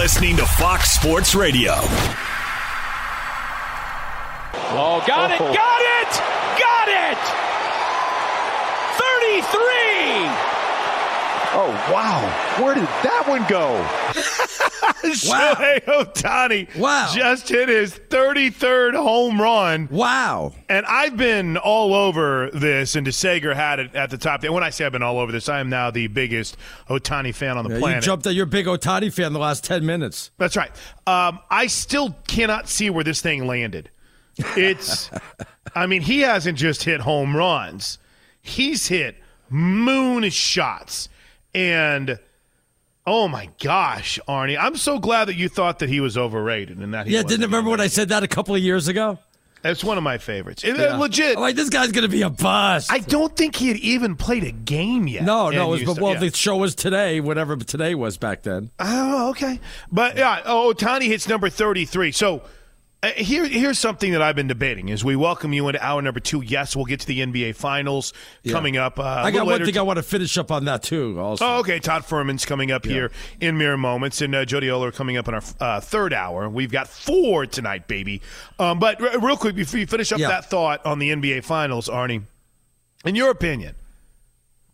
Listening to Fox Sports Radio. Oh, got it, oh. got it, got it! 33! Oh, wow. Where did that one go? wow. Shohei Ohtani wow. just hit his 33rd home run. Wow. And I've been all over this, and DeSager had it at the top. And when I say I've been all over this, I am now the biggest Ohtani fan on the yeah, planet. You jumped at your big Ohtani fan the last 10 minutes. That's right. Um, I still cannot see where this thing landed. It's, I mean, he hasn't just hit home runs, he's hit moon shots. And oh my gosh, Arnie, I'm so glad that you thought that he was overrated and that he yeah. Didn't remember when I said that a couple of years ago? It's one of my favorites. Yeah. Legit. I'm like this guy's going to be a bust. I don't think he had even played a game yet. No, no. It was, well, yeah. the show was today, whatever today was back then. Oh, okay. But yeah, oh, Tani hits number 33. So here, here's something that I've been debating as we welcome you into hour number two. Yes, we'll get to the NBA Finals yeah. coming up. Uh, I got one thing I want to finish up on that too. Also, oh, okay. Todd Fuhrman's coming up yeah. here in mere moments, and uh, Jody Oler coming up in our uh, third hour. We've got four tonight, baby. Um, but r- real quick, before you finish up yeah. that thought on the NBA Finals, Arnie, in your opinion,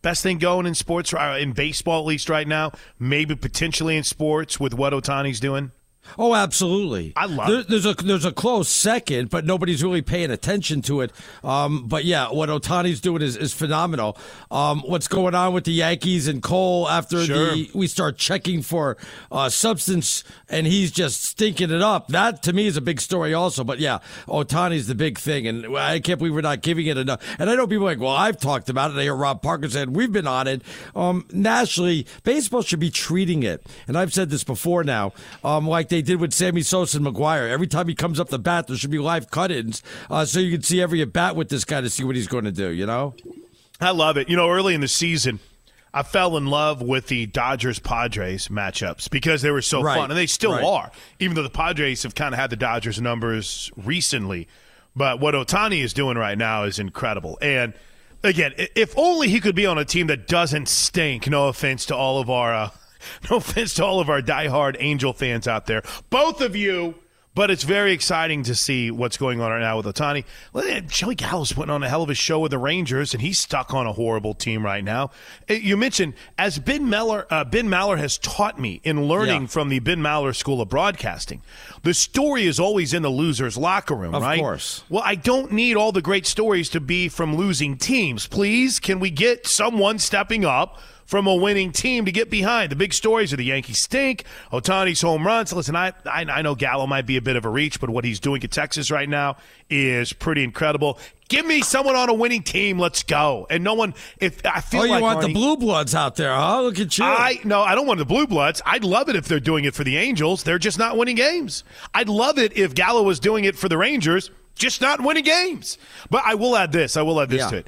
best thing going in sports, uh, in baseball at least right now, maybe potentially in sports with what Ohtani's doing. Oh, absolutely. I love there, it. There's a there's a close second, but nobody's really paying attention to it. Um, but yeah, what Ohtani's doing is, is phenomenal. Um, what's going on with the Yankees and Cole after Sure. the we start checking for uh, substance and he's just stinking it up. That to me is a big story also. But yeah, Ohtani's the big thing, and I can't believe we're not giving it enough. And I know people are like, well, I've talked about it. I hear Rob Parker said we've been on it. Um, nationally, baseball should be treating it, and I've said this before now, um, like they did with Sammy Sosa and McGwire. Every time he comes up the bat, there should be live cut-ins, uh, so you can see every at bat with this guy to see what he's going to do. You know. I love it. You know, early in the season, I fell in love with the Dodgers Padres matchups because they were so Right, fun, and they still right. are. Even though the Padres have kind of had the Dodgers numbers recently, but what Ohtani is doing right now is incredible. And again, if only he could be on a team that doesn't stink. No offense to all of our, uh, no offense to all of our diehard Angel fans out there. Both of you. But it's very exciting to see what's going on right now with Ohtani. Joey Gallo's putting on a hell of a show with the Rangers, and he's stuck on a horrible team right now. Uh, You mentioned as Ben Maller, uh, Ben Maller has taught me in learning Yeah. from the Ben Maller School of Broadcasting. The story is always in the loser's locker room, Of right? Of course. Well, I don't need all the great stories to be from losing teams. Please, can we get someone stepping up? From a winning team to get behind. The big stories are the Yankees stink, Ohtani's home runs. Listen, I, I I know Gallo might be a bit of a reach, but what he's doing at Texas right now is pretty incredible. Give me someone on a winning team. Let's go. And no one. If I feel Oh, you like want the blue bloods out there, huh? Look at you. I no, I don't want the Blue Bloods. I'd love it if they're doing it for the Angels. They're just not winning games. I'd love it if Gallo was doing it for the Rangers, just not winning games. But I will add this. I will add this Yeah. to it.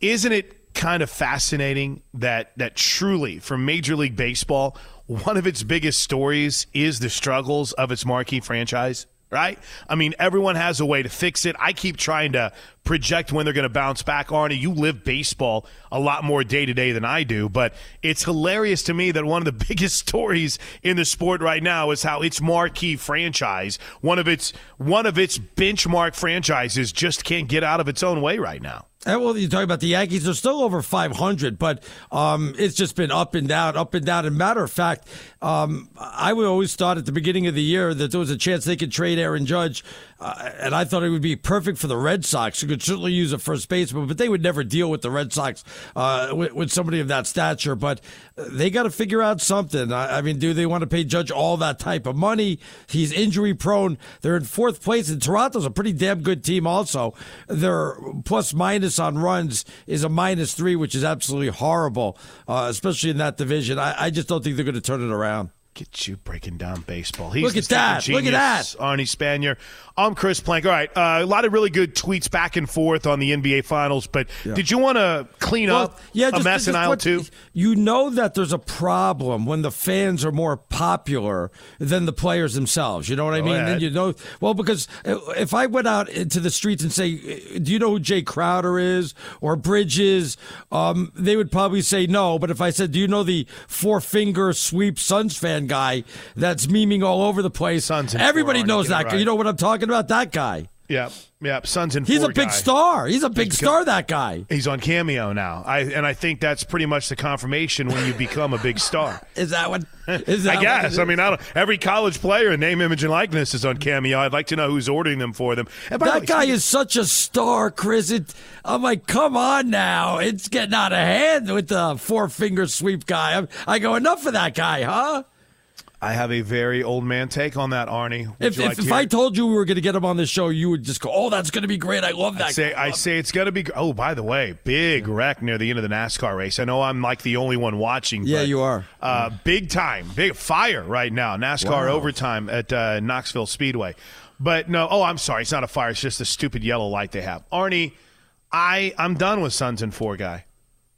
Isn't it kind of fascinating that that truly for Major League Baseball, one of its biggest stories is the struggles of its marquee franchise? Right? I mean, everyone has a way to fix it. I keep trying to project when they're going to bounce back. Arnie, you live baseball a lot more day to day than I do, but it's hilarious to me that one of the biggest stories in the sport right now is how its marquee franchise, one of its one of its benchmark franchises, just can't get out of its own way right now. And well, you're talking about the Yankees. They're still over 500, but um, it's just been up and down, up and down. And matter of fact, um, I would always thought at the beginning of the year that there was a chance they could trade Aaron Judge, uh, and I thought it would be perfect for the Red Sox, who could certainly use a first baseman, but they would never deal with the Red Sox uh, with, with somebody of that stature. But they got to figure out something. I, I mean, do they want to pay Judge all that type of money? He's injury prone. They're in fourth place, and Toronto's a pretty damn good team. Also, their plus minus on runs is a minus three, which is absolutely horrible, uh, especially in that division. I, I just don't think they're going to turn it around. Get you breaking down baseball. He's Look at that. stinking Look at genius, Arnie Spanier. I'm Chris Plank. All right, uh, a lot of really good tweets back and forth on the NBA Finals, but did you want to clean up yeah, a just, mess in just aisle what- two? You know that there's a problem when the fans are more popular than the players themselves. You know what I Go mean? ahead. And you know, well, because if I went out into the streets and say, "Do you know who Jae Crowder is or Bridges?" Um, they would probably say no. But if I said, "Do you know the four finger sweep Suns fan guy that's memeing all over the place?" And Everybody knows that. guy. right. You know what I'm talking about? That guy. Yeah, yeah. Suns and He's a big guy. star. He's a big He's star. got- That guy. He's on Cameo now, I, and I think that's pretty much the confirmation when you become a big star. Is that what? Is that I guess. I mean, I don't, every college player, name, image, and likeness is on Cameo. I'd like to know who's ordering them for them. And by the That way, guy is such a star, Chris. It, I'm like, come on now. It's getting out of hand with the four finger sweep guy. I'm, I go, enough of that guy, huh? I have a very old man take on that, Arnie. Would If, like if I told you we were going to get him on the show, you would just go, oh, that's going to be great. I love that I say, guy. I say it's going to be. Oh, by the way, big wreck near the end of the NASCAR race. I know I'm like the only one watching. Yeah, but, you are. Uh, big time, big fire right now. NASCAR Wow. overtime at uh, Knoxville Speedway. But no, oh, I'm sorry, it's not a fire. It's just a stupid yellow light they have. Arnie, I I'm done with Suns and Four guy.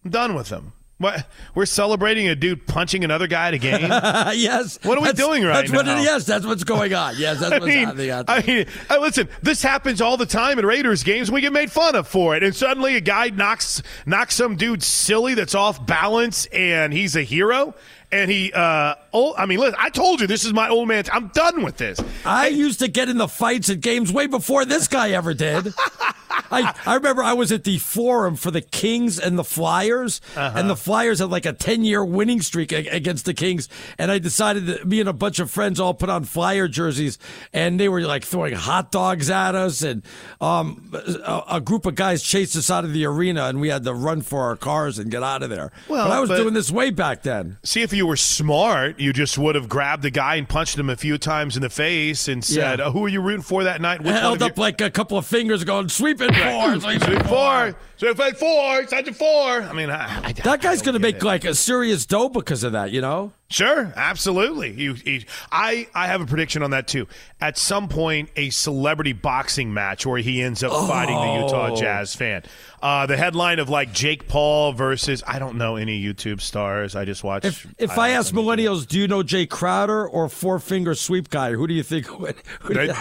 I'm done with them. What we're celebrating a dude punching another guy at a game. yes. What are we doing right that's What now? it, yes, that's what's going on. Yes, that's I what's mean, happening out I mean, uh, listen, this happens all the time in Raiders games. We get made fun of for it, and suddenly a guy knocks knocks some dude silly that's off balance, and he's a hero. And he, uh, oh, I mean, listen, I told you this is my old man. I'm done with this. I used to get in the fights at games way before this guy ever did. I, I remember I was at the forum for the Kings and the Flyers, Uh-huh. and the Flyers had like a 10 year winning streak against the Kings. And I decided that me and a bunch of friends all put on Flyer jerseys, and they were like throwing hot dogs at us. And um, a, a group of guys chased us out of the arena, and we had to run for our cars and get out of there. Well, but I was but- doing this way back then. See, if you were smart, you just would have grabbed the guy and punched him a few times in the face and said, Yeah. "Oh, "Who are you rooting for that night?" Which Held up like a couple of fingers going, sweep it four. Sweep four. Sweep it four. Side four. I mean, I, I, That guy's going to make like a serious dough because of that, you know? Sure, absolutely. You, he, I, I have a prediction on that too. At some point, a celebrity boxing match where he ends up fighting the Utah Oh. Jazz fan. Uh, the headline of like Jake Paul versus I don't know any YouTube stars. I just watch. If if I, ask millennials, do you know Jae Crowder or Four Finger Sweep Guy? Who do you think would? who do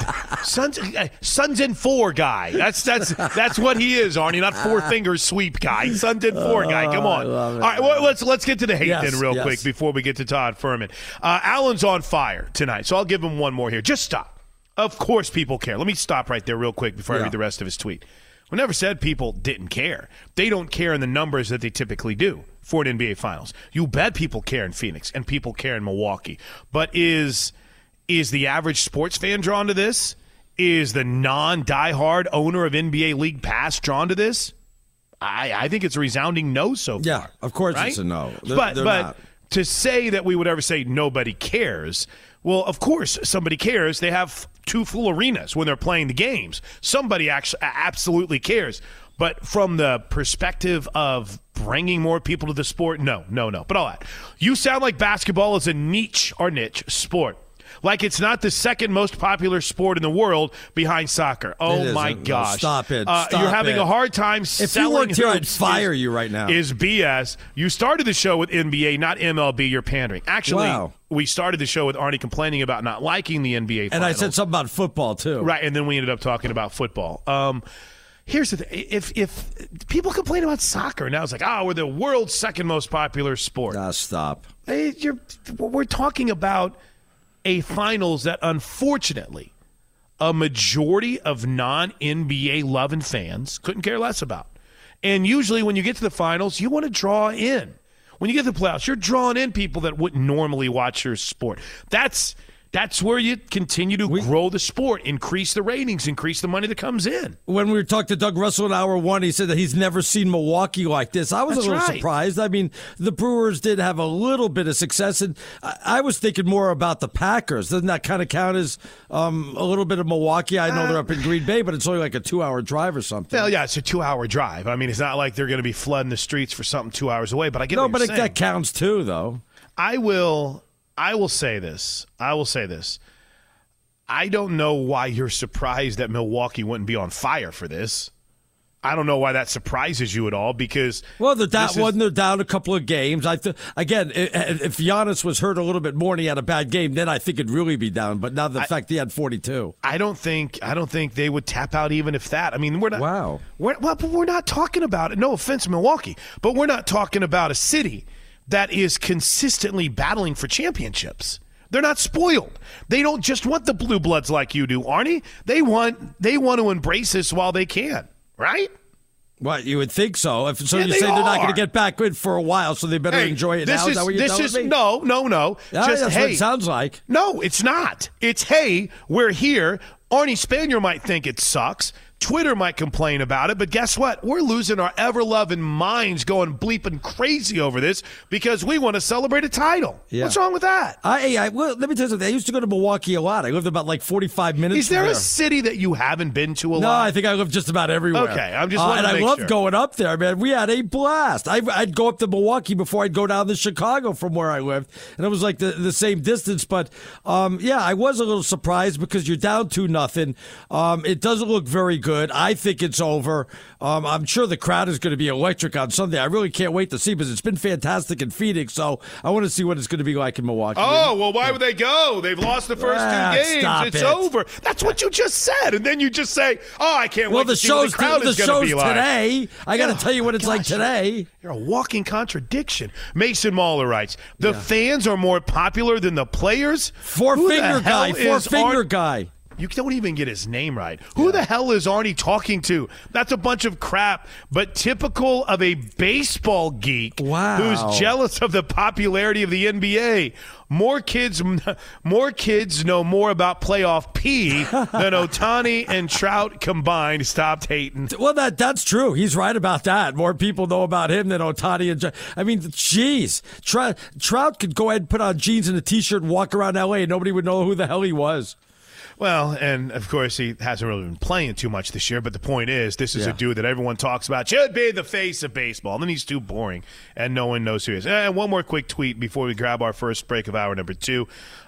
Suns, uh, Suns in Four guy. That's that's that's what he is, Arnie. Not four finger sweep guy. Suns in Four guy. Come on. All right, well, let's let's get to the hate Yes, then real yes. quick before we get to Todd Fuhrman. Uh, Allen's on fire tonight, so I'll give him one more here. Just stop. Of course, people care. Let me stop right there real quick before I read the rest of his tweet. We never said people didn't care. They don't care in the numbers that they typically do for an NBA Finals. You bet people care in Phoenix and people care in Milwaukee. But is is the average sports fan drawn to this? Is the non diehard owner of NBA League Pass drawn to this? I, I think it's a resounding no so far. Yeah, of course right? it's a no. They're- but they're but not. to say that we would ever say nobody cares, well, of course somebody cares. They have two full arenas when they're playing the games. Somebody actually absolutely cares. But from the perspective of bringing more people to the sport, no, no, no. But all that, you sound like basketball is a niche or niche sport. Like it's not the second most popular sport in the world behind soccer. Oh my isn't. No, gosh! stop it. Uh, Stop you're having it. a hard time If you worked here, I'd fire is- you right now. Is BS. You started the show with NBA, not MLB. You're pandering. Actually, Wow. we started the show with Arnie complaining about not liking the NBA. and I said something about football too. Right, and then we ended up talking about football. Um, here's the thing: if if people complain about soccer now, it's like, oh, we're the world's second most popular sport. Ah, stop. Hey, you're, we're talking about a finals that, unfortunately, a majority of non NBA loving fans couldn't care less about. And usually, when you get to the finals, you want to draw in. When you get to the playoffs, you're drawing in people that wouldn't normally watch your sport. That's that's where you continue to grow the sport, increase the ratings, increase the money that comes in. When we talked to Doug Russell in hour one, he said that he's never seen Milwaukee like this. I was That's a little right. surprised. I mean, the Brewers did have a little bit of success, and I, I was thinking more about the Packers. Doesn't that kind of count as um, a little bit of Milwaukee? I know they're up in Green Bay, but it's only like a two-hour drive or something. Well, yeah, it's a two-hour drive. I mean, it's not like they're going to be flooding the streets for something two hours away. But I get no, what but you're it, saying. that counts too, though. I will I will say this. I will say this. I don't know why you're surprised that Milwaukee wouldn't be on fire for this. I don't know why that surprises you at all because Well, they're down. this is- Wasn't they're down a couple of games? I th- again, i- i- if Giannis was hurt a little bit more and he had a bad game, then I think it'd really be down. But now the fact he had forty-two. I don't think I don't think they would tap out even if that. I mean, we're not. Wow. We're, well, but we're not talking about it. No offense, Milwaukee, but we're not talking about a city that is consistently battling for championships. They're not spoiled. They don't just want the blue bloods like you do, Arnie. They want they want to embrace this while they can, right? Well, you would think so. If so, Yeah, you they say they're not going to get back good for a while, so they better Hey, enjoy it this now. Is, is that what you're this is no, no, no. Yeah, just that's hey, what it sounds like. No, it's not. It's hey, we're here. Arnie Spanier might think it sucks. Twitter might complain about it, but guess what? We're losing our ever loving minds going bleeping crazy over this because we want to celebrate a title. Yeah. What's wrong with that? I, I well, let me tell you something. I used to go to Milwaukee a lot. I lived about like forty-five minutes. Is there from a city that you haven't been to a No, lot? No, I think I lived just about everywhere. Okay, I'm just Uh, and I love sure. going up there, man. We had a blast. I, I'd go up to Milwaukee before I'd go down to Chicago from where I lived, and it was like the, the same distance. But um, yeah, I was a little surprised because you're down to nothing. Um, it doesn't look very good. I think it's over. Um, I'm sure the crowd is going to be electric on Sunday. I really can't wait to see because it's been fantastic in Phoenix. So I want to see what it's going to be like in Milwaukee. Oh, well, why would they go? They've lost the first Ah, two games. It's it. over. That's what you just said. And then you just say, oh, I can't well, wait the to see what show's the crowd the is going to show's be like. today. I got to Oh, tell you what it's like today. You're a walking contradiction. Mason Mahler writes, the fans are more popular than the players? Four Who finger guy, Four finger guy. You don't even get his name right. Who the hell is Arnie talking to? That's a bunch of crap, but typical of a baseball geek Wow. who's jealous of the popularity of the NBA. More kids, more kids know more about playoff P than Ohtani and Trout combined. Stopped hating. Well, that that's true. He's right about that. More people know about him than Ohtani and. Ja- I mean, jeez, Trout, Trout could go ahead and put on jeans and a t-shirt and walk around L.A. and nobody would know who the hell he was. Well, and of course he hasn't really been playing too much this year. But the point is, this is a dude that everyone talks about should be the face of baseball. And then he's too boring, and no one knows who he is. And one more quick tweet before we grab our first break of hour number two.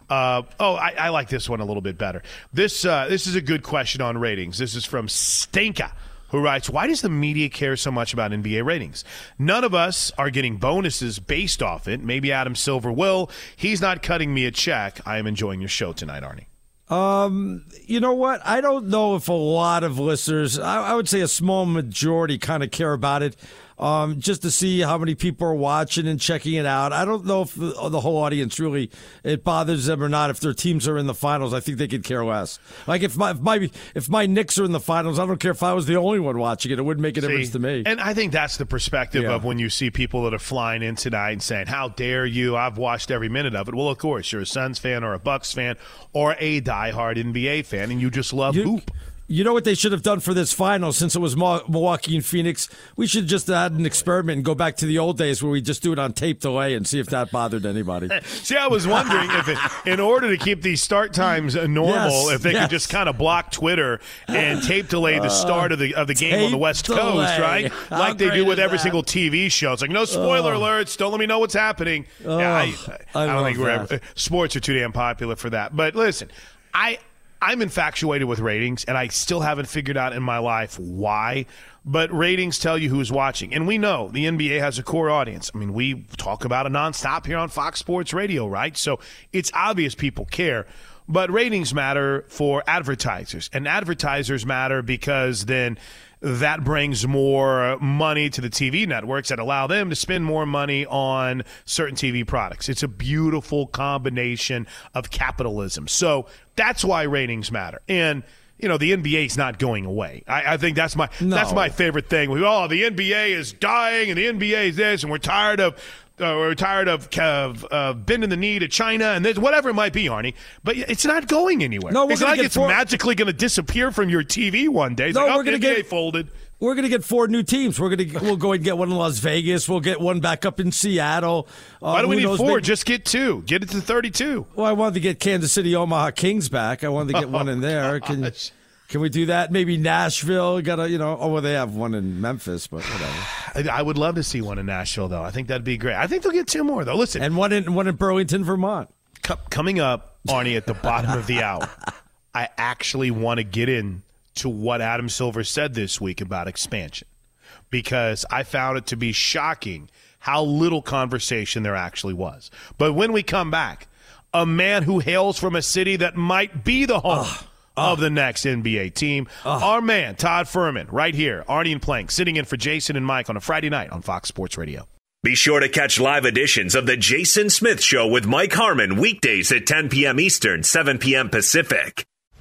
Uh, oh, I, I like this one a little bit better. This uh, this is a good question on ratings. This is from Stinka who writes, Why does the media care so much about NBA ratings? None of us are getting bonuses based off it. Maybe Adam Silver will. He's not cutting me a check. I am enjoying your show tonight, Arnie. Um, you know what? I don't know if a lot of listeners, I, I would say a small majority, kind of care about it. Um, just to see how many people are watching and checking it out. I don't know if the, the whole audience really it bothers them or not. If their teams are in the finals, I think they could care less. Like if my if my if my Knicks are in the finals, I don't care if I was the only one watching it. It wouldn't make a difference to me. And I think that's the perspective Yeah. of when you see people that are flying in tonight and saying, "How dare you? I've watched every minute of it." Well, of course, you're a Suns fan or a Bucks fan or a diehard NBA fan, and you just love hoop. You know what they should have done for this final since it was Milwaukee and Phoenix? We should just add an experiment and go back to the old days where we just do it on tape delay and see if that bothered anybody. See, I was wondering if, it, in order to keep these start times uh, normal, Yes, if they yes. could just kind of block Twitter and tape delay the start of the of the game on the West Coast, right? How like they do with every that? single TV show. It's like no spoiler Oh. alerts. Don't let me know what's happening. Oh, yeah, I, I I don't think we're ever, sports are too damn popular for that. But listen, I. I'm infatuated with ratings, and I still haven't figured out in my life why. But ratings tell you who's watching. And we know the NBA has a core audience. I mean, we talk about it nonstop here on Fox Sports Radio, right? So it's obvious people care. But ratings matter for advertisers, and advertisers matter because then that brings more money to the TV networks that allow them to spend more money on certain TV products. It's a beautiful combination of capitalism. So that's why ratings matter. And you know the NBA is not going away. I, I think that's my that's my favorite thing. We oh the NBA is dying and the NBA is this and we're tired of uh, we're tired of of uh, bending the knee to China and this whatever it might be, Arnie. But it's not going anywhere. No, we're it's not like it's four- magically going to disappear from your TV one day. It's No, like, oh, we're gonna get- folded. We're going to get four new teams. We're going to we'll go and get one in Las Vegas. We'll get one back up in Seattle. Uh, Why do we need knows, four? maybe- Just get two. Get it to thirty-two. Well, I wanted to get Kansas City Omaha Kings back. I wanted to get one in there. Can can we do that? Maybe Nashville. Got to you know. Oh, well, they have one in Memphis, but whatever. I, would love to see one in Nashville, though. I think that'd be great. I think they'll get two more, though. Listen, And one in one in Burlington, Vermont. co- coming up, Arnie, at the bottom of the hour, I actually want to get in to what Adam Silver said this week about expansion because I found it to be shocking how little conversation there actually was. But when we come back, a man who hails from a city that might be the home. Of the next NBA team, our man Todd Fuhrman, right here, Arnie and Plank, sitting in for Jason and Mike on a Friday night on Fox Sports Radio. Be sure to catch live editions of The Jason Smith Show with Mike Harmon weekdays at 10 p.m. Eastern, 7 p.m. Pacific.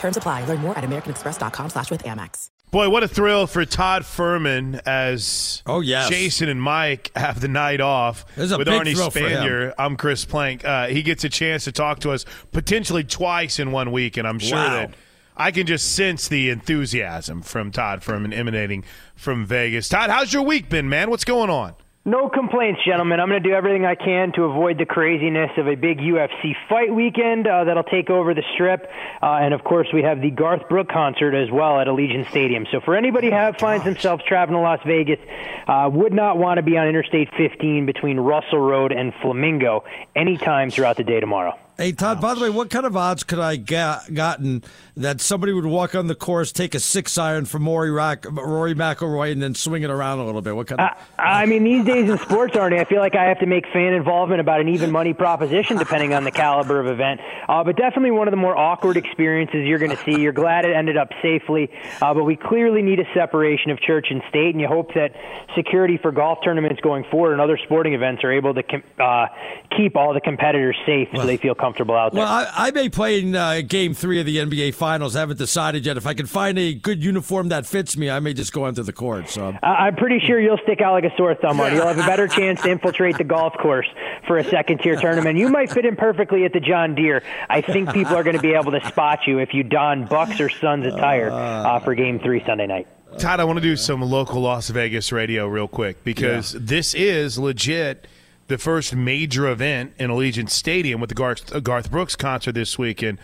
Terms apply. Learn more at americanexpress.com slash with Amex. Boy, what a thrill for Todd Fuhrman as oh yes. Jason and Mike have the night off with Arnie Spanier. I'm Chris Plank. Uh, he gets a chance to talk to us potentially twice in one week, and I'm sure wow. that I can just sense the enthusiasm from Todd Fuhrman emanating from Vegas. Todd, how's your week been, man? What's going on? No complaints, gentlemen. I'm going to do everything I can to avoid the craziness of a big UFC fight weekend uh, that'll take over the strip. Uh, and of course, we have the Garth Brooks concert as well at Allegiant Stadium. So for anybody who have, finds themselves traveling to Las Vegas, uh, would not want to be on Interstate 15 between Russell Road and Flamingo anytime throughout the day tomorrow. Hey Todd, Ouch. by the way, what kind of odds could I get gotten that somebody would walk on the course, take a six iron from Rory, Rory McIlroy, and then swing it around a little bit? What kind of? Uh, I mean, these days in sports, Arnie, I feel like I have to make fan involvement about an even money proposition, depending on the caliber of event. Uh, but definitely one of the more awkward experiences you're going to see. You're glad it ended up safely, uh, but we clearly need a separation of church and state, and you hope that security for golf tournaments going forward and other sporting events are able to uh, keep all the competitors safe so they feel comfortable comfortable out there. Well, I, I may play in uh, Game Three of the NBA Finals. I haven't decided yet. If I can find a good uniform that fits me, I may just go onto the court. So I'm pretty sure you'll stick out like a sore thumb. On you'll have a better chance to infiltrate the golf course for a second tier tournament. You might fit in perfectly at the John Deere. I think people are going to be able to spot you if you don Bucks or Suns attire uh, for Game Three Sunday night. Todd, I want to do some local Las Vegas radio real quick because yeah. this is legit the first major event in Allegiant Stadium with the Garth, uh, Garth Brooks concert this weekend.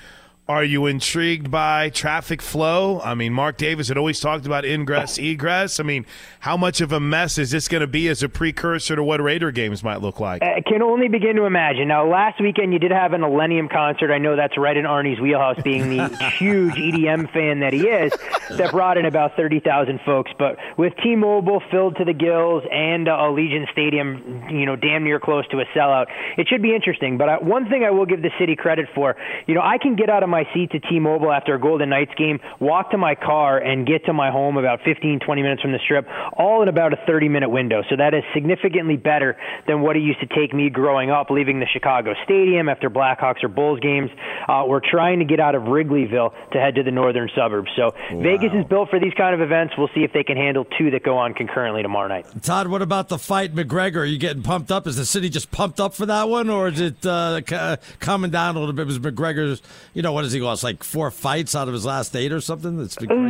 Are you intrigued by traffic flow? I mean, Mark Davis had always talked about ingress, egress. I mean, how much of a mess is this going to be as a precursor to what Raider games might look like? I can only begin to imagine. Now, last weekend you did have an Illenium concert. I know that's right in Arnie's wheelhouse, being the huge EDM fan that he is, that brought in about 30,000 folks. But with T-Mobile filled to the gills and uh, Allegiant Stadium, you know, damn near close to a sellout, it should be interesting. But I, one thing I will give the city credit for, you know, I can get out of my my seat to T-Mobile after a Golden Knights game, walk to my car, and get to my home about 15, 20 minutes from the strip, all in about a 30-minute window. So that is significantly better than what it used to take me growing up, leaving the Chicago Stadium after Blackhawks or Bulls games. Uh, we're trying to get out of Wrigleyville to head to the northern suburbs. So wow. Vegas is built for these kind of events. We'll see if they can handle two that go on concurrently tomorrow night. Todd, what about the fight McGregor? Are you getting pumped up? Is the city just pumped up for that one, or is it uh, calming down a little bit? Was McGregor's, you know, what he lost like four fights out of his last eight or something?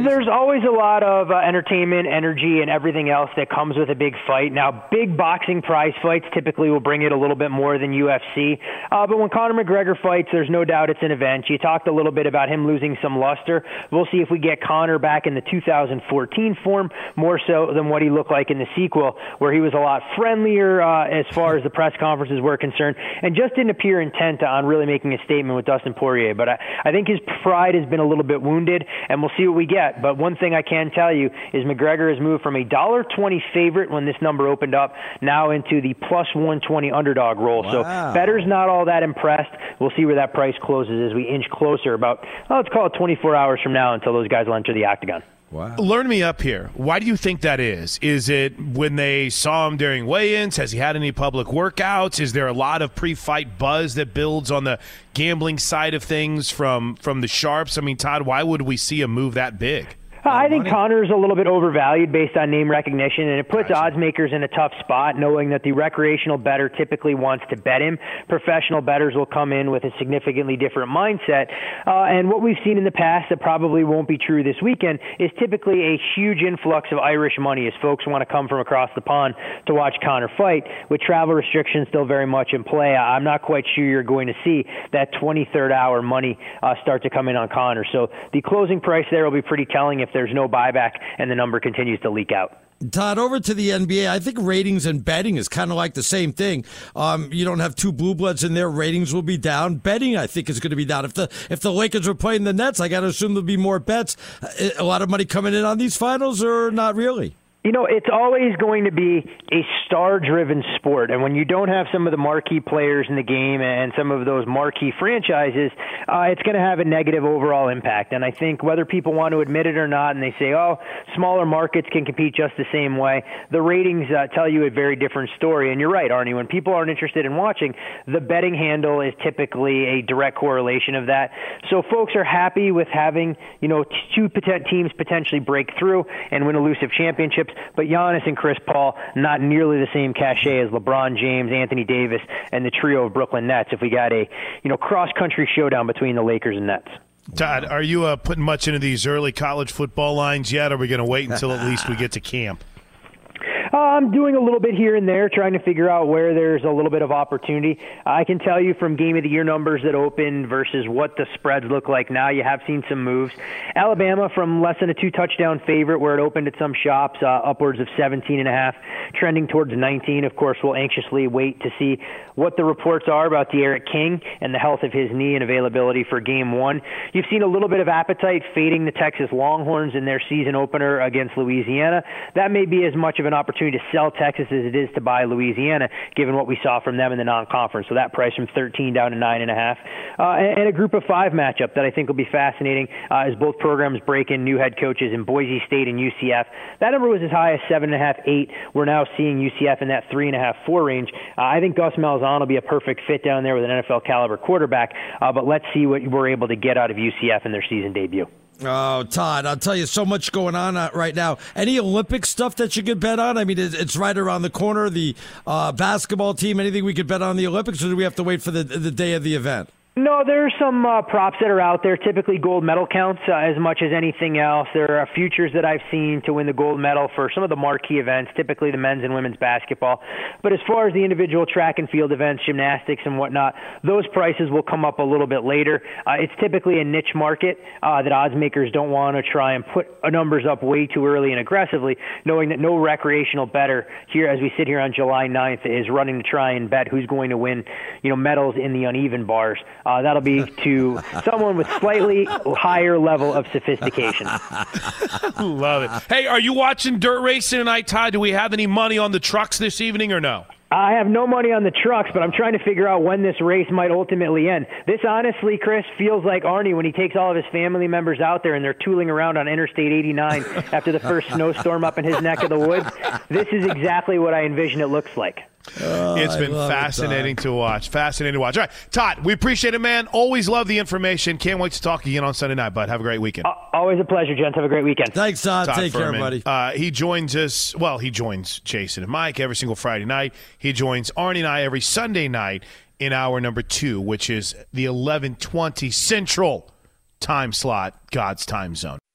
There's always a lot of uh, entertainment, energy, and everything else that comes with a big fight. Now, big boxing prize fights typically will bring it a little bit more than UFC. Uh, but when Conor McGregor fights, there's no doubt it's an event. You talked a little bit about him losing some luster. We'll see if we get Conor back in the 2014 form more so than what he looked like in the sequel, where he was a lot friendlier uh, as far as the press conferences were concerned, and just didn't appear intent on really making a statement with Dustin Poirier. But I, I think his pride has been a little bit wounded, and we'll see what we get. But one thing I can tell you is McGregor has moved from a dollar twenty favorite when this number opened up now into the plus 120 underdog role. Wow. So bettor's not all that impressed. We'll see where that price closes as we inch closer. About oh, let's call it 24 hours from now until those guys will enter the octagon. Wow. Learn me up here. Why do you think that is? Is it when they saw him during weigh-ins? Has he had any public workouts? Is there a lot of pre-fight buzz that builds on the gambling side of things from from the sharps? I mean, Todd, why would we see a move that big? I think Conor's a little bit overvalued based on name recognition, and it puts odds makers in a tough spot, knowing that the recreational bettor typically wants to bet him. Professional bettors will come in with a significantly different mindset. Uh, and what we've seen in the past that probably won't be true this weekend is typically a huge influx of Irish money as folks want to come from across the pond to watch Conor fight. With travel restrictions still very much in play, I'm not quite sure you're going to see that 23rd hour money uh, start to come in on Conor. So the closing price there will be pretty telling if there's no buyback and the number continues to leak out. Todd, over to the NBA. I think ratings and betting is kind of like the same thing. Um, you don't have two blue bloods in there; ratings will be down. Betting, I think, is going to be down. If the if the Lakers were playing the Nets, I got to assume there'll be more bets. A lot of money coming in on these finals, or not really? You know, it's always going to be a star driven sport. And when you don't have some of the marquee players in the game and some of those marquee franchises, uh, it's going to have a negative overall impact. And I think whether people want to admit it or not, and they say, oh, smaller markets can compete just the same way, the ratings uh, tell you a very different story. And you're right, Arnie. When people aren't interested in watching, the betting handle is typically a direct correlation of that. So folks are happy with having, you know, two teams potentially break through and win elusive championships but Giannis and Chris Paul not nearly the same cachet as LeBron James, Anthony Davis, and the trio of Brooklyn Nets. If we got a you know cross country showdown between the Lakers and Nets. Todd, are you uh, putting much into these early college football lines yet? Or are we going to wait until at least we get to camp? I'm doing a little bit here and there, trying to figure out where there's a little bit of opportunity. I can tell you from game of the year numbers that opened versus what the spreads look like now, you have seen some moves. Alabama from less than a two touchdown favorite where it opened at some shops, uh, upwards of 17 and a half, trending towards 19. Of course, we'll anxiously wait to see what the reports are about D'Eriq King and the health of his knee and availability for game one. You've seen a little bit of appetite fading the Texas Longhorns in their season opener against Louisiana. That may be as much of an opportunity to sell Texas as it is to buy Louisiana, given what we saw from them in the non-conference. So that price from 13 down to nine and a half, uh, and, and a group of five matchup that I think will be fascinating uh, as both programs break in new head coaches in Boise State and UCF. That number was as high as seven and a half, eight. We're now seeing UCF in that three and a half, four range. Uh, I think Gus Malzahn will be a perfect fit down there with an NFL caliber quarterback. Uh, but let's see what we're able to get out of UCF in their season debut. Oh, Todd, I'll tell you so much going on uh, right now. Any Olympic stuff that you could bet on? I mean, it's right around the corner. The uh, basketball team, anything we could bet on the Olympics, or do we have to wait for the the day of the event? No, there's some uh, props that are out there. Typically, gold medal counts uh, as much as anything else. There are futures that I've seen to win the gold medal for some of the marquee events, typically the men's and women's basketball. But as far as the individual track and field events, gymnastics and whatnot, those prices will come up a little bit later. Uh, it's typically a niche market uh, that odds makers don't want to try and put numbers up way too early and aggressively, knowing that no recreational bettor here, as we sit here on July 9th, is running to try and bet who's going to win, you know, medals in the uneven bars. Uh, that'll be to someone with slightly higher level of sophistication. Love it. Hey, are you watching dirt racing tonight, Todd? Do we have any money on the trucks this evening or no? I have no money on the trucks, but I'm trying to figure out when this race might ultimately end. This honestly, Chris, feels like Arnie when he takes all of his family members out there and they're tooling around on Interstate 89 after the first snowstorm up in his neck of the woods. This is exactly what I envision it looks like. Oh, it's I been love it, fascinating to watch. Fascinating to watch. All right, Todd, we appreciate it, man. Always love the information. Can't wait to talk again on Sunday night, bud. Have a great weekend. Always a pleasure, gents. Have a great weekend. Thanks, Todd. Todd Take care, Fuhrman. buddy. Uh, he joins us. Well, he joins Jason and Mike every single Friday night. He joins Arnie and I every Sunday night in hour number two, which is the eleven twenty Central time slot, God's time zone.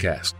podcast.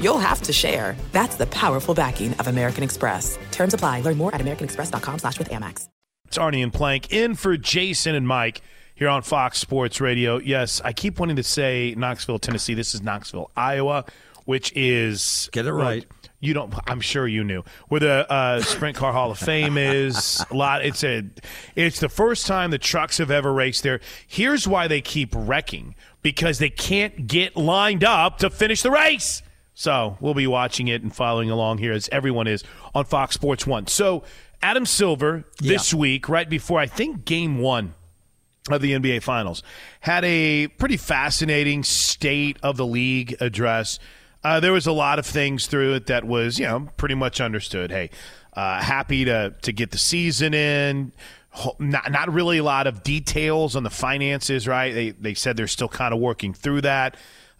you'll have to share. That's the powerful backing of American Express. Terms apply. Learn more at americanexpress.com slash with Amex. It's Arnie and Plank in for Jason and Mike here on Fox Sports Radio. Yes, I keep wanting to say Knoxville, Tennessee. This is Knoxville, Iowa, which is Get it right. Look, you don't. I'm sure you knew where the uh, Sprint Car Hall of Fame is. A lot. It's a. It's the first time the trucks have ever raced there. Here's why they keep wrecking because they can't get lined up to finish the race. So we'll be watching it and following along here as everyone is on Fox Sports One. So Adam Silver this yeah. week, right before I think game one of the NBA Finals, had a pretty fascinating state of the league address. Uh, there was a lot of things through it that was, you know, pretty much understood. Hey, uh, happy to to get the season in. Not not really a lot of details on the finances, right? They they said they're still kind of working through that.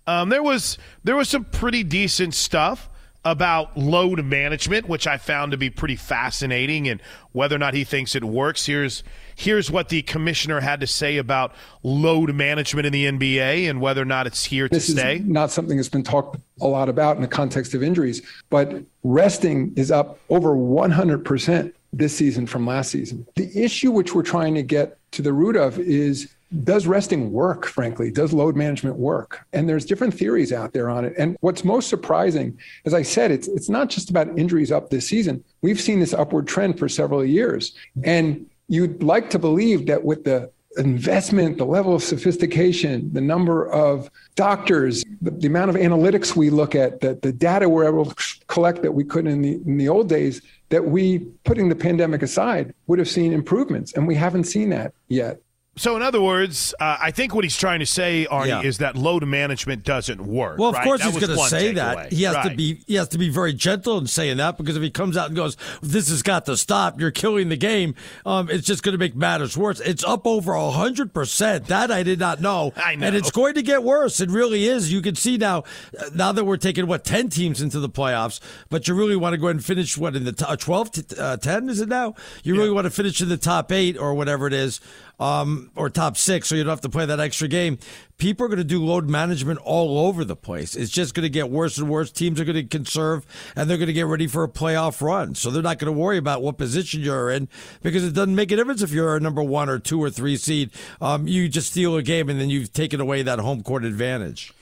Um, there was there was some pretty decent stuff about load management, which I found to be pretty fascinating, and whether or not he thinks it works. Here's here's what the commissioner had to say about load management in the NBA and whether or not it's here this to stay. Is not something that's been talked a lot about in the context of injuries, but resting is up over 100% this season from last season. The issue which we're trying to get to the root of is does resting work, frankly? Does load management work? And there's different theories out there on it. And what's most surprising, as I said, it's it's not just about injuries up this season. We've seen this upward trend for several years. And you'd like to believe that with the investment, the level of sophistication, the number of doctors, the, the amount of analytics we look at, the, the data we're able to collect that we couldn't in the, in the old days, that we, putting the pandemic aside, would have seen improvements. And we haven't seen that yet. So, in other words, uh, I think what he's trying to say, Arnie, yeah. is that load management doesn't work. Well, of right? course that he's going to say that. He has right. to be he has to be very gentle in saying that because if he comes out and goes, "This has got to stop. You're killing the game," um, it's just going to make matters worse. It's up over hundred percent. That I did not know. I know, and it's going to get worse. It really is. You can see now, uh, now that we're taking what ten teams into the playoffs, but you really want to go ahead and finish what in the top twelve to uh, ten is it now? You really yeah. want to finish in the top eight or whatever it is um, or top six, so you don't have to play that extra game. People are going to do load management all over the place. It's just going to get worse and worse. Teams are going to conserve and they're going to get ready for a playoff run. So they're not going to worry about what position you're in because it doesn't make a difference if you're a number one or two or three seed. Um, you just steal a game and then you've taken away that home court advantage.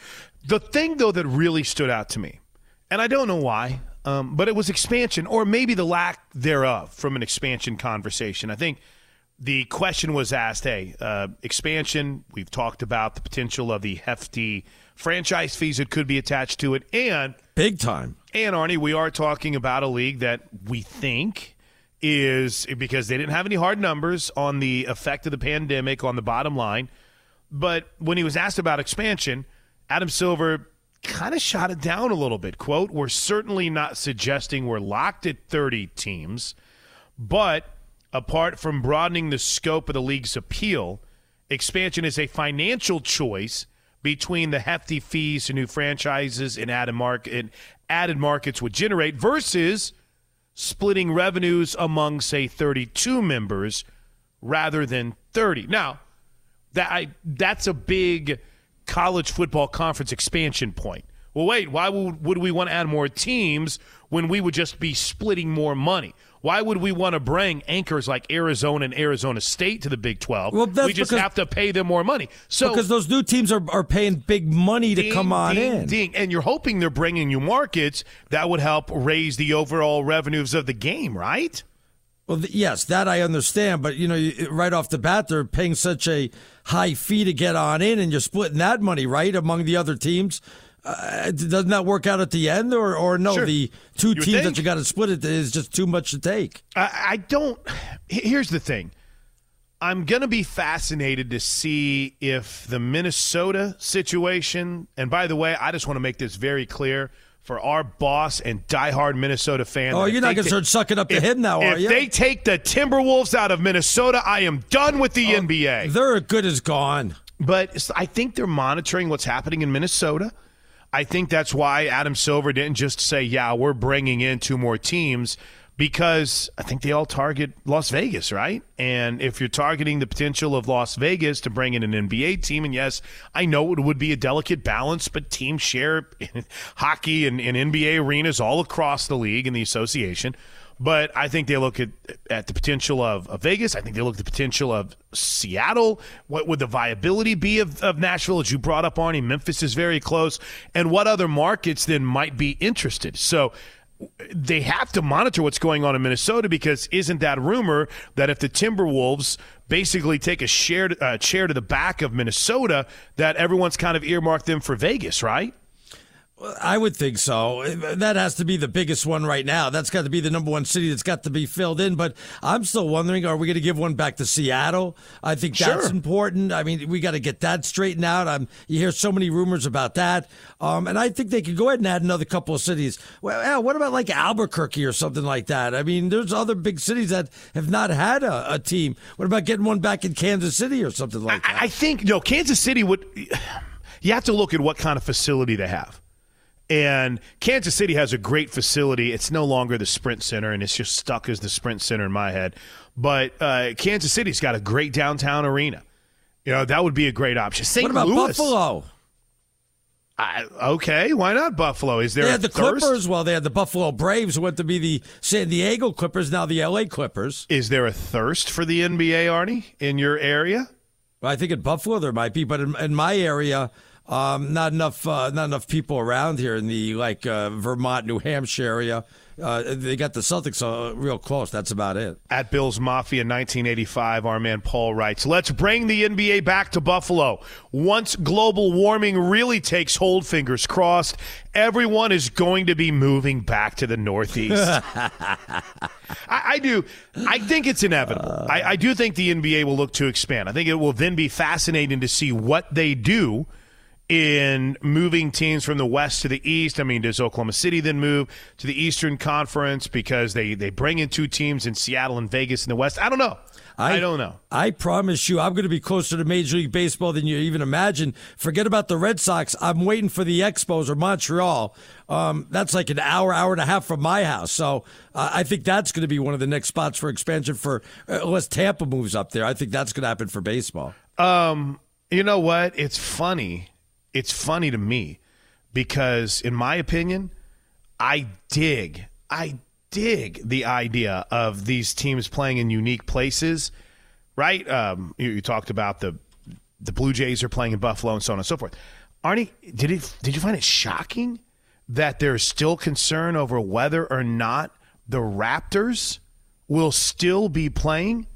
The thing, though, that really stood out to me, and I don't know why, um, but it was expansion or maybe the lack thereof from an expansion conversation. I think the question was asked hey, uh, expansion, we've talked about the potential of the hefty franchise fees that could be attached to it. And big time. And Arnie, we are talking about a league that we think is because they didn't have any hard numbers on the effect of the pandemic on the bottom line. But when he was asked about expansion, Adam Silver kind of shot it down a little bit. Quote, We're certainly not suggesting we're locked at 30 teams, but apart from broadening the scope of the league's appeal, expansion is a financial choice between the hefty fees to new franchises and added market added markets would generate versus splitting revenues among say 32 members rather than 30. Now, that I, that's a big college football conference expansion point. Well, wait, why would, would we want to add more teams when we would just be splitting more money? Why would we want to bring anchors like Arizona and Arizona State to the Big 12? Well, we just have to pay them more money. So because those new teams are, are paying big money to ding, come on ding, in, ding. and you're hoping they're bringing you markets that would help raise the overall revenues of the game, right? Well, yes, that I understand, but you know, right off the bat, they're paying such a high fee to get on in, and you're splitting that money right among the other teams. Uh, doesn't that work out at the end, or or no? Sure. The two you teams think? that you got to split it is just too much to take. I, I don't. Here's the thing. I'm going to be fascinated to see if the Minnesota situation, and by the way, I just want to make this very clear for our boss and diehard Minnesota fan. Oh, you're not going to start sucking up to if, him now, are if you? If they take the Timberwolves out of Minnesota, I am done with the oh, NBA. They're good as gone. But I think they're monitoring what's happening in Minnesota. I think that's why Adam Silver didn't just say, yeah, we're bringing in two more teams because I think they all target Las Vegas, right? And if you're targeting the potential of Las Vegas to bring in an NBA team, and yes, I know it would be a delicate balance, but teams share hockey and, and NBA arenas all across the league and the association. But I think they look at at the potential of, of, Vegas. I think they look at the potential of Seattle. What would the viability be of, of Nashville, as you brought up, Arnie? Memphis is very close. And what other markets then might be interested? So they have to monitor what's going on in Minnesota because isn't that rumor that if the Timberwolves basically take a share, uh, chair to the back of Minnesota, that everyone's kind of earmarked them for Vegas, right? I would think so. That has to be the biggest one right now. That's got to be the number one city that's got to be filled in. But I'm still wondering, are we going to give one back to Seattle? I think that's Sure. important. I mean, we got to get that straightened out. Um, you hear so many rumors about that. Um, and I think they could go ahead and add another couple of cities. Well, what about like Albuquerque or something like that? I mean, there's other big cities that have not had a, a team. What about getting one back in Kansas City or something like that? I think no. Kansas City would. You have to look at what kind of facility they have. And Kansas City has a great facility. It's no longer the Sprint Center, and it's just stuck as the Sprint Center in my head. But uh, Kansas City's got a great downtown arena. You know that would be a great option. St. what about Louis, Buffalo? I, okay, why not Buffalo? Is there They had the thirst? Clippers. Well, they had the Buffalo Braves, who went to be the San Diego Clippers, now the LA Clippers. Is there a thirst for the NBA, Arnie, in your area? Well, I think in Buffalo there might be, but in, in my area, um, not enough, uh, not enough people around here in the like uh, Vermont, New Hampshire area. Uh, they got the Celtics uh, real close. That's about it. At Bills Mafia 1985, our man Paul writes, Let's bring the NBA back to Buffalo. Once global warming really takes hold, fingers crossed, everyone is going to be moving back to the Northeast. I, I do. I think it's inevitable. I, I do think the NBA will look to expand. I think it will then be fascinating to see what they do in moving teams from the west to the east. I mean, does Oklahoma City then move to the Eastern Conference because they, they bring in two teams in Seattle and Vegas in the west? I don't know. I, don't know. I promise you, I'm going to be closer to Major League Baseball than you even imagine. Forget about the Red Sox. I'm waiting for the Expos or Montreal. Um, that's like an hour, hour and a half from my house. So uh, I think that's going to be one of the next spots for expansion for uh, unless Tampa moves up there. I think that's going to happen for baseball. Um, you know what? It's funny. It's funny to me because, in my opinion, I dig, I dig the idea of these teams playing in unique places. Right? Um, you, you talked about the the Blue Jays are playing in Buffalo and so on and so forth. Arnie, did it? Did you find it shocking that there's still concern over whether or not the Raptors will still be playing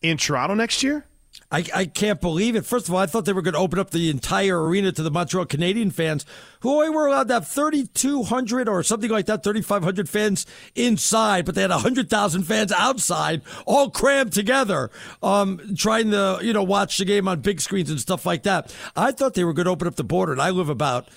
in Toronto next year? I, I can't believe it. First of all, I thought they were going to open up the entire arena to the Montreal Canadian fans, who only were allowed to have 3,200 or something like that, 3,500 fans inside, but they had 100,000 fans outside, all crammed together, um, trying to, you know, watch the game on big screens and stuff like that. I thought they were going to open up the border, and I live about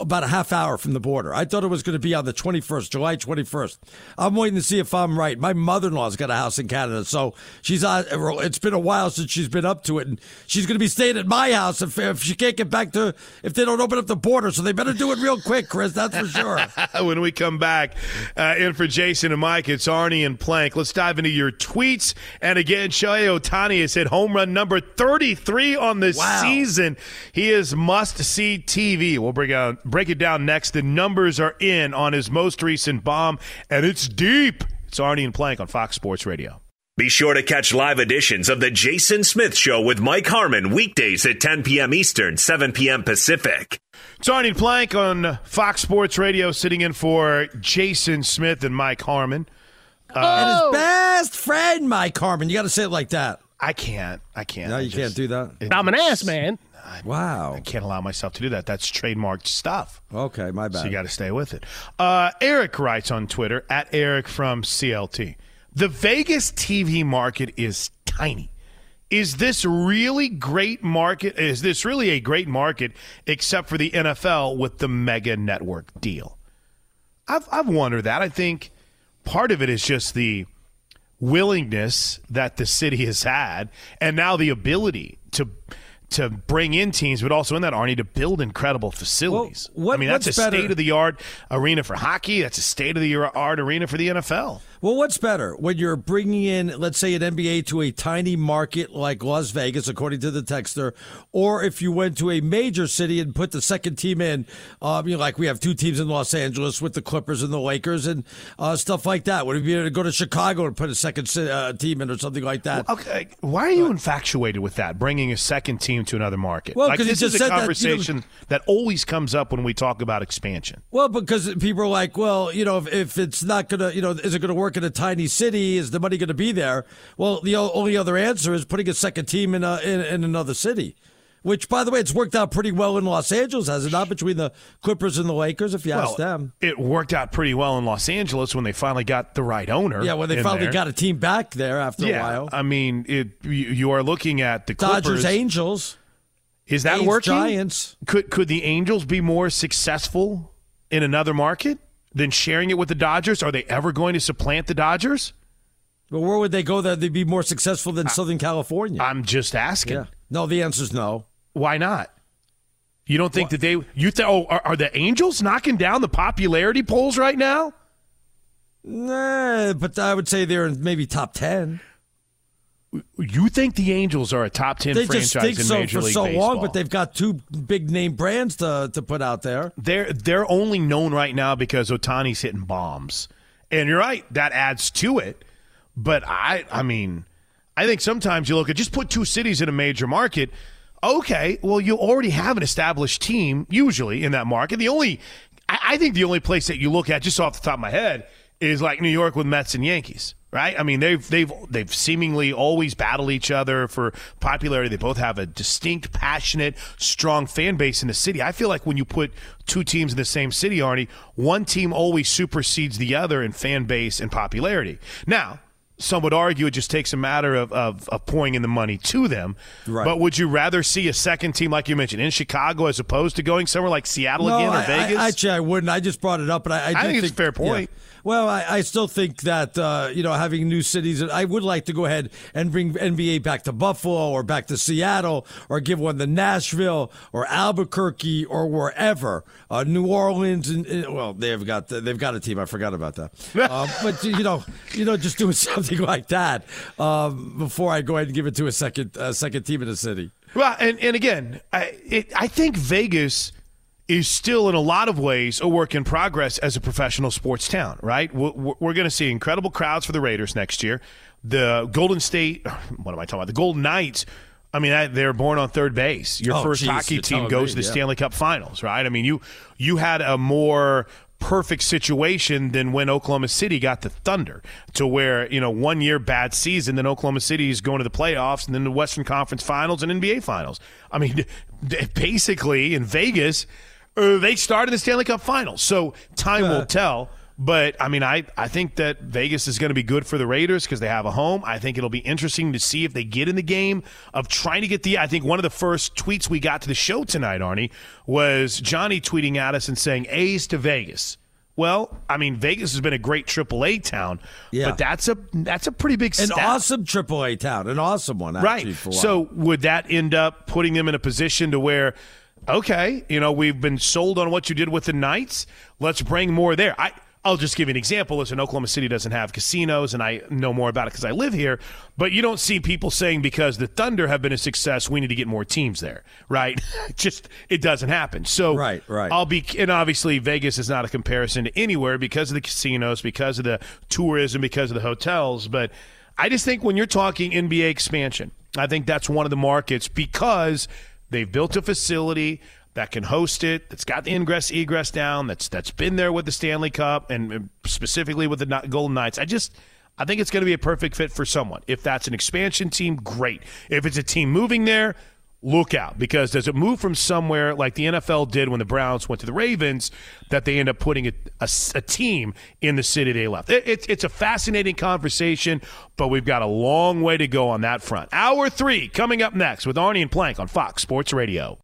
about a half hour from the border. I thought it was going to be on the 21st, July 21st. I'm waiting to see if I'm right. My mother-in-law's got a house in Canada, so she's on. It's been a while since she's been up to it, and she's going to be staying at my house if, if she can't get back to if they don't open up the border. So they better do it real quick, Chris. That's for sure. when we come back, uh, in for Jason and Mike, it's Arnie and Plank. Let's dive into your tweets. And again, Shohei Ohtani has hit home run number 33 on the Wow. season. He is must see TV. We'll break, out, break it down next. The numbers are in on his most recent bomb, and it's deep. It's Arnie and Plank on Fox Sports Radio. Be sure to catch live editions of The Jason Smith Show with Mike Harmon weekdays at 10 p.m. Eastern, 7 p.m. Pacific. It's Arnie and Plank on Fox Sports Radio, sitting in for Jason Smith and Mike Harmon. Uh, and his oh! best friend, Mike Harmon. You got to say it like that. I can't. I can't. No, you just- can't do that. I'm an ass man. Wow. I can't allow myself to do that. That's trademarked stuff. Okay, my bad. So you got to stay with it. Uh, Eric writes on Twitter at Eric from CLT. The Vegas TV market is tiny. Is this really great market? Is this really a great market except for the NFL with the mega network deal? I've I've wondered that. I think part of it is just the willingness that the city has had, and now the ability to to bring in teams, but also in that Arnie to build incredible facilities. what- I mean, that's a state of the art arena for hockey. That's a state of the art arena for the NFL. Well, what's better when you're bringing in, let's say, an NBA to a tiny market like Las Vegas, according to the texter, or if you went to a major city and put the second team in, um, you know, like we have two teams in Los Angeles with the Clippers and the Lakers and uh, stuff like that. Would it be able to go to Chicago and put a second uh, team in or something like that? Okay, why are you infatuated with that? Bringing a second team to another market. Well, like this is a said that, you know- conversation that always comes up when we talk about expansion. Well, because people are like, well, you know, if, if it's not going to, you know, is it going to work in a tiny city? Is the money going to be there? Well, the only other answer is putting a second team in, a, in, in another city. Which, by the way, it's worked out pretty well in Los Angeles, has it not? Between the Clippers and the Lakers, if you well, ask them. It worked out pretty well in Los Angeles when they finally got the right owner. Yeah, when they finally there. got a team back there after yeah, a while. I mean, it. You, you are looking at the Dodgers, Clippers. Angels. Is that A's, working? Giants. Could could the Angels be more successful in another market than sharing it with the Dodgers? Are they ever going to supplant the Dodgers? But where would they go that they'd be more successful than Southern California? I'm just asking. Yeah. No, the answer's no. Why not? You don't think that they? You think? Oh, are, are the Angels knocking down the popularity polls right now? Nah, but I would say they're in maybe top ten. You think the Angels are a top ten They franchise just think in so Major for League so Baseball? long, but they've got two big name brands to to put out there. they're they're only known right now because Ohtani's hitting bombs, and you're right that adds to it. But I, I mean, I think sometimes you look at just put two cities in a major market. Okay, well, you already have an established team usually in that market. The only, I, I think, the only place that you look at just off the top of my head is like New York with Mets and Yankees, right? I mean, they've they've they've seemingly always battled each other for popularity. They both have a distinct, passionate, strong fan base in the city. I feel like when you put two teams in the same city, Arnie, one team always supersedes the other in fan base and popularity. Now. Some would argue it just takes a matter of, of, of pouring in the money to them. Right. But would you rather see a second team, like you mentioned, in Chicago as opposed to going somewhere like Seattle No, again or I- I- Vegas? actually, I wouldn't. I just brought it up, but I, I, I do think it's a fair point. yeah. Well, I, I still think that uh, you know having new cities. I would like to go ahead and bring NBA back to Buffalo or back to Seattle or give one to Nashville or Albuquerque or wherever. Uh, New Orleans and, and- well, they've got they've got a team. I forgot about that. uh, but you know, you know, just doing something like that um, before I go ahead and give it to a second uh, second team in the city. Well, and, and again, I, it, I think Vegas is still, in a lot of ways, a work in progress as a professional sports town, right? We're, we're going to see incredible crowds for the Raiders next year. The Golden State, what am I talking about? The Golden Knights. I mean, they're born on third base. Your Oh, first geez, hockey team goes to the yeah. Stanley Cup Finals, right? I mean, you you had a more perfect situation than when Oklahoma City got the Thunder, to where you know one year bad season, then Oklahoma City is going to the playoffs, and then the Western Conference Finals and NBA Finals. I mean, basically in Vegas, uh, they started the Stanley Cup Finals, so time will tell. But I mean, I, I think that Vegas is going to be good for the Raiders because they have a home. I think it'll be interesting to see if they get in the game of trying to get the. I think one of the first tweets we got to the show tonight, Arnie, was Johnny tweeting at us and saying A's to Vegas. Well, I mean, Vegas has been a great AAA town, Yeah. but that's a that's a pretty big An step. awesome AAA town, an awesome one, actually. Right. So would that end up putting them in a position to where, okay, you know, we've been sold on what you did with the Knights. Let's bring more there. I. I'll just give you an example. Listen, Oklahoma City doesn't have casinos, and I know more about it because I live here. But you don't see people saying because the Thunder have been a success, we need to get more teams there, right? just it doesn't happen. So Right, right. I'll be, and obviously Vegas is not a comparison to anywhere because of the casinos, because of the tourism, because of the hotels. But I just think when you're talking NBA expansion, I think that's one of the markets because they've built a facility that can host it, that's got the ingress egress down, that's that's been there with the Stanley Cup and specifically with the Golden Knights. I just I think it's going to be a perfect fit for someone. If that's an expansion team, great. If it's a team moving there, look out because does it move from somewhere like the NFL did when the Browns went to the Ravens that they end up putting a team in the city they left? It, it's it's a fascinating conversation, but we've got a long way to go on that front. Hour three coming up next with Arnie and Plank on Fox Sports Radio.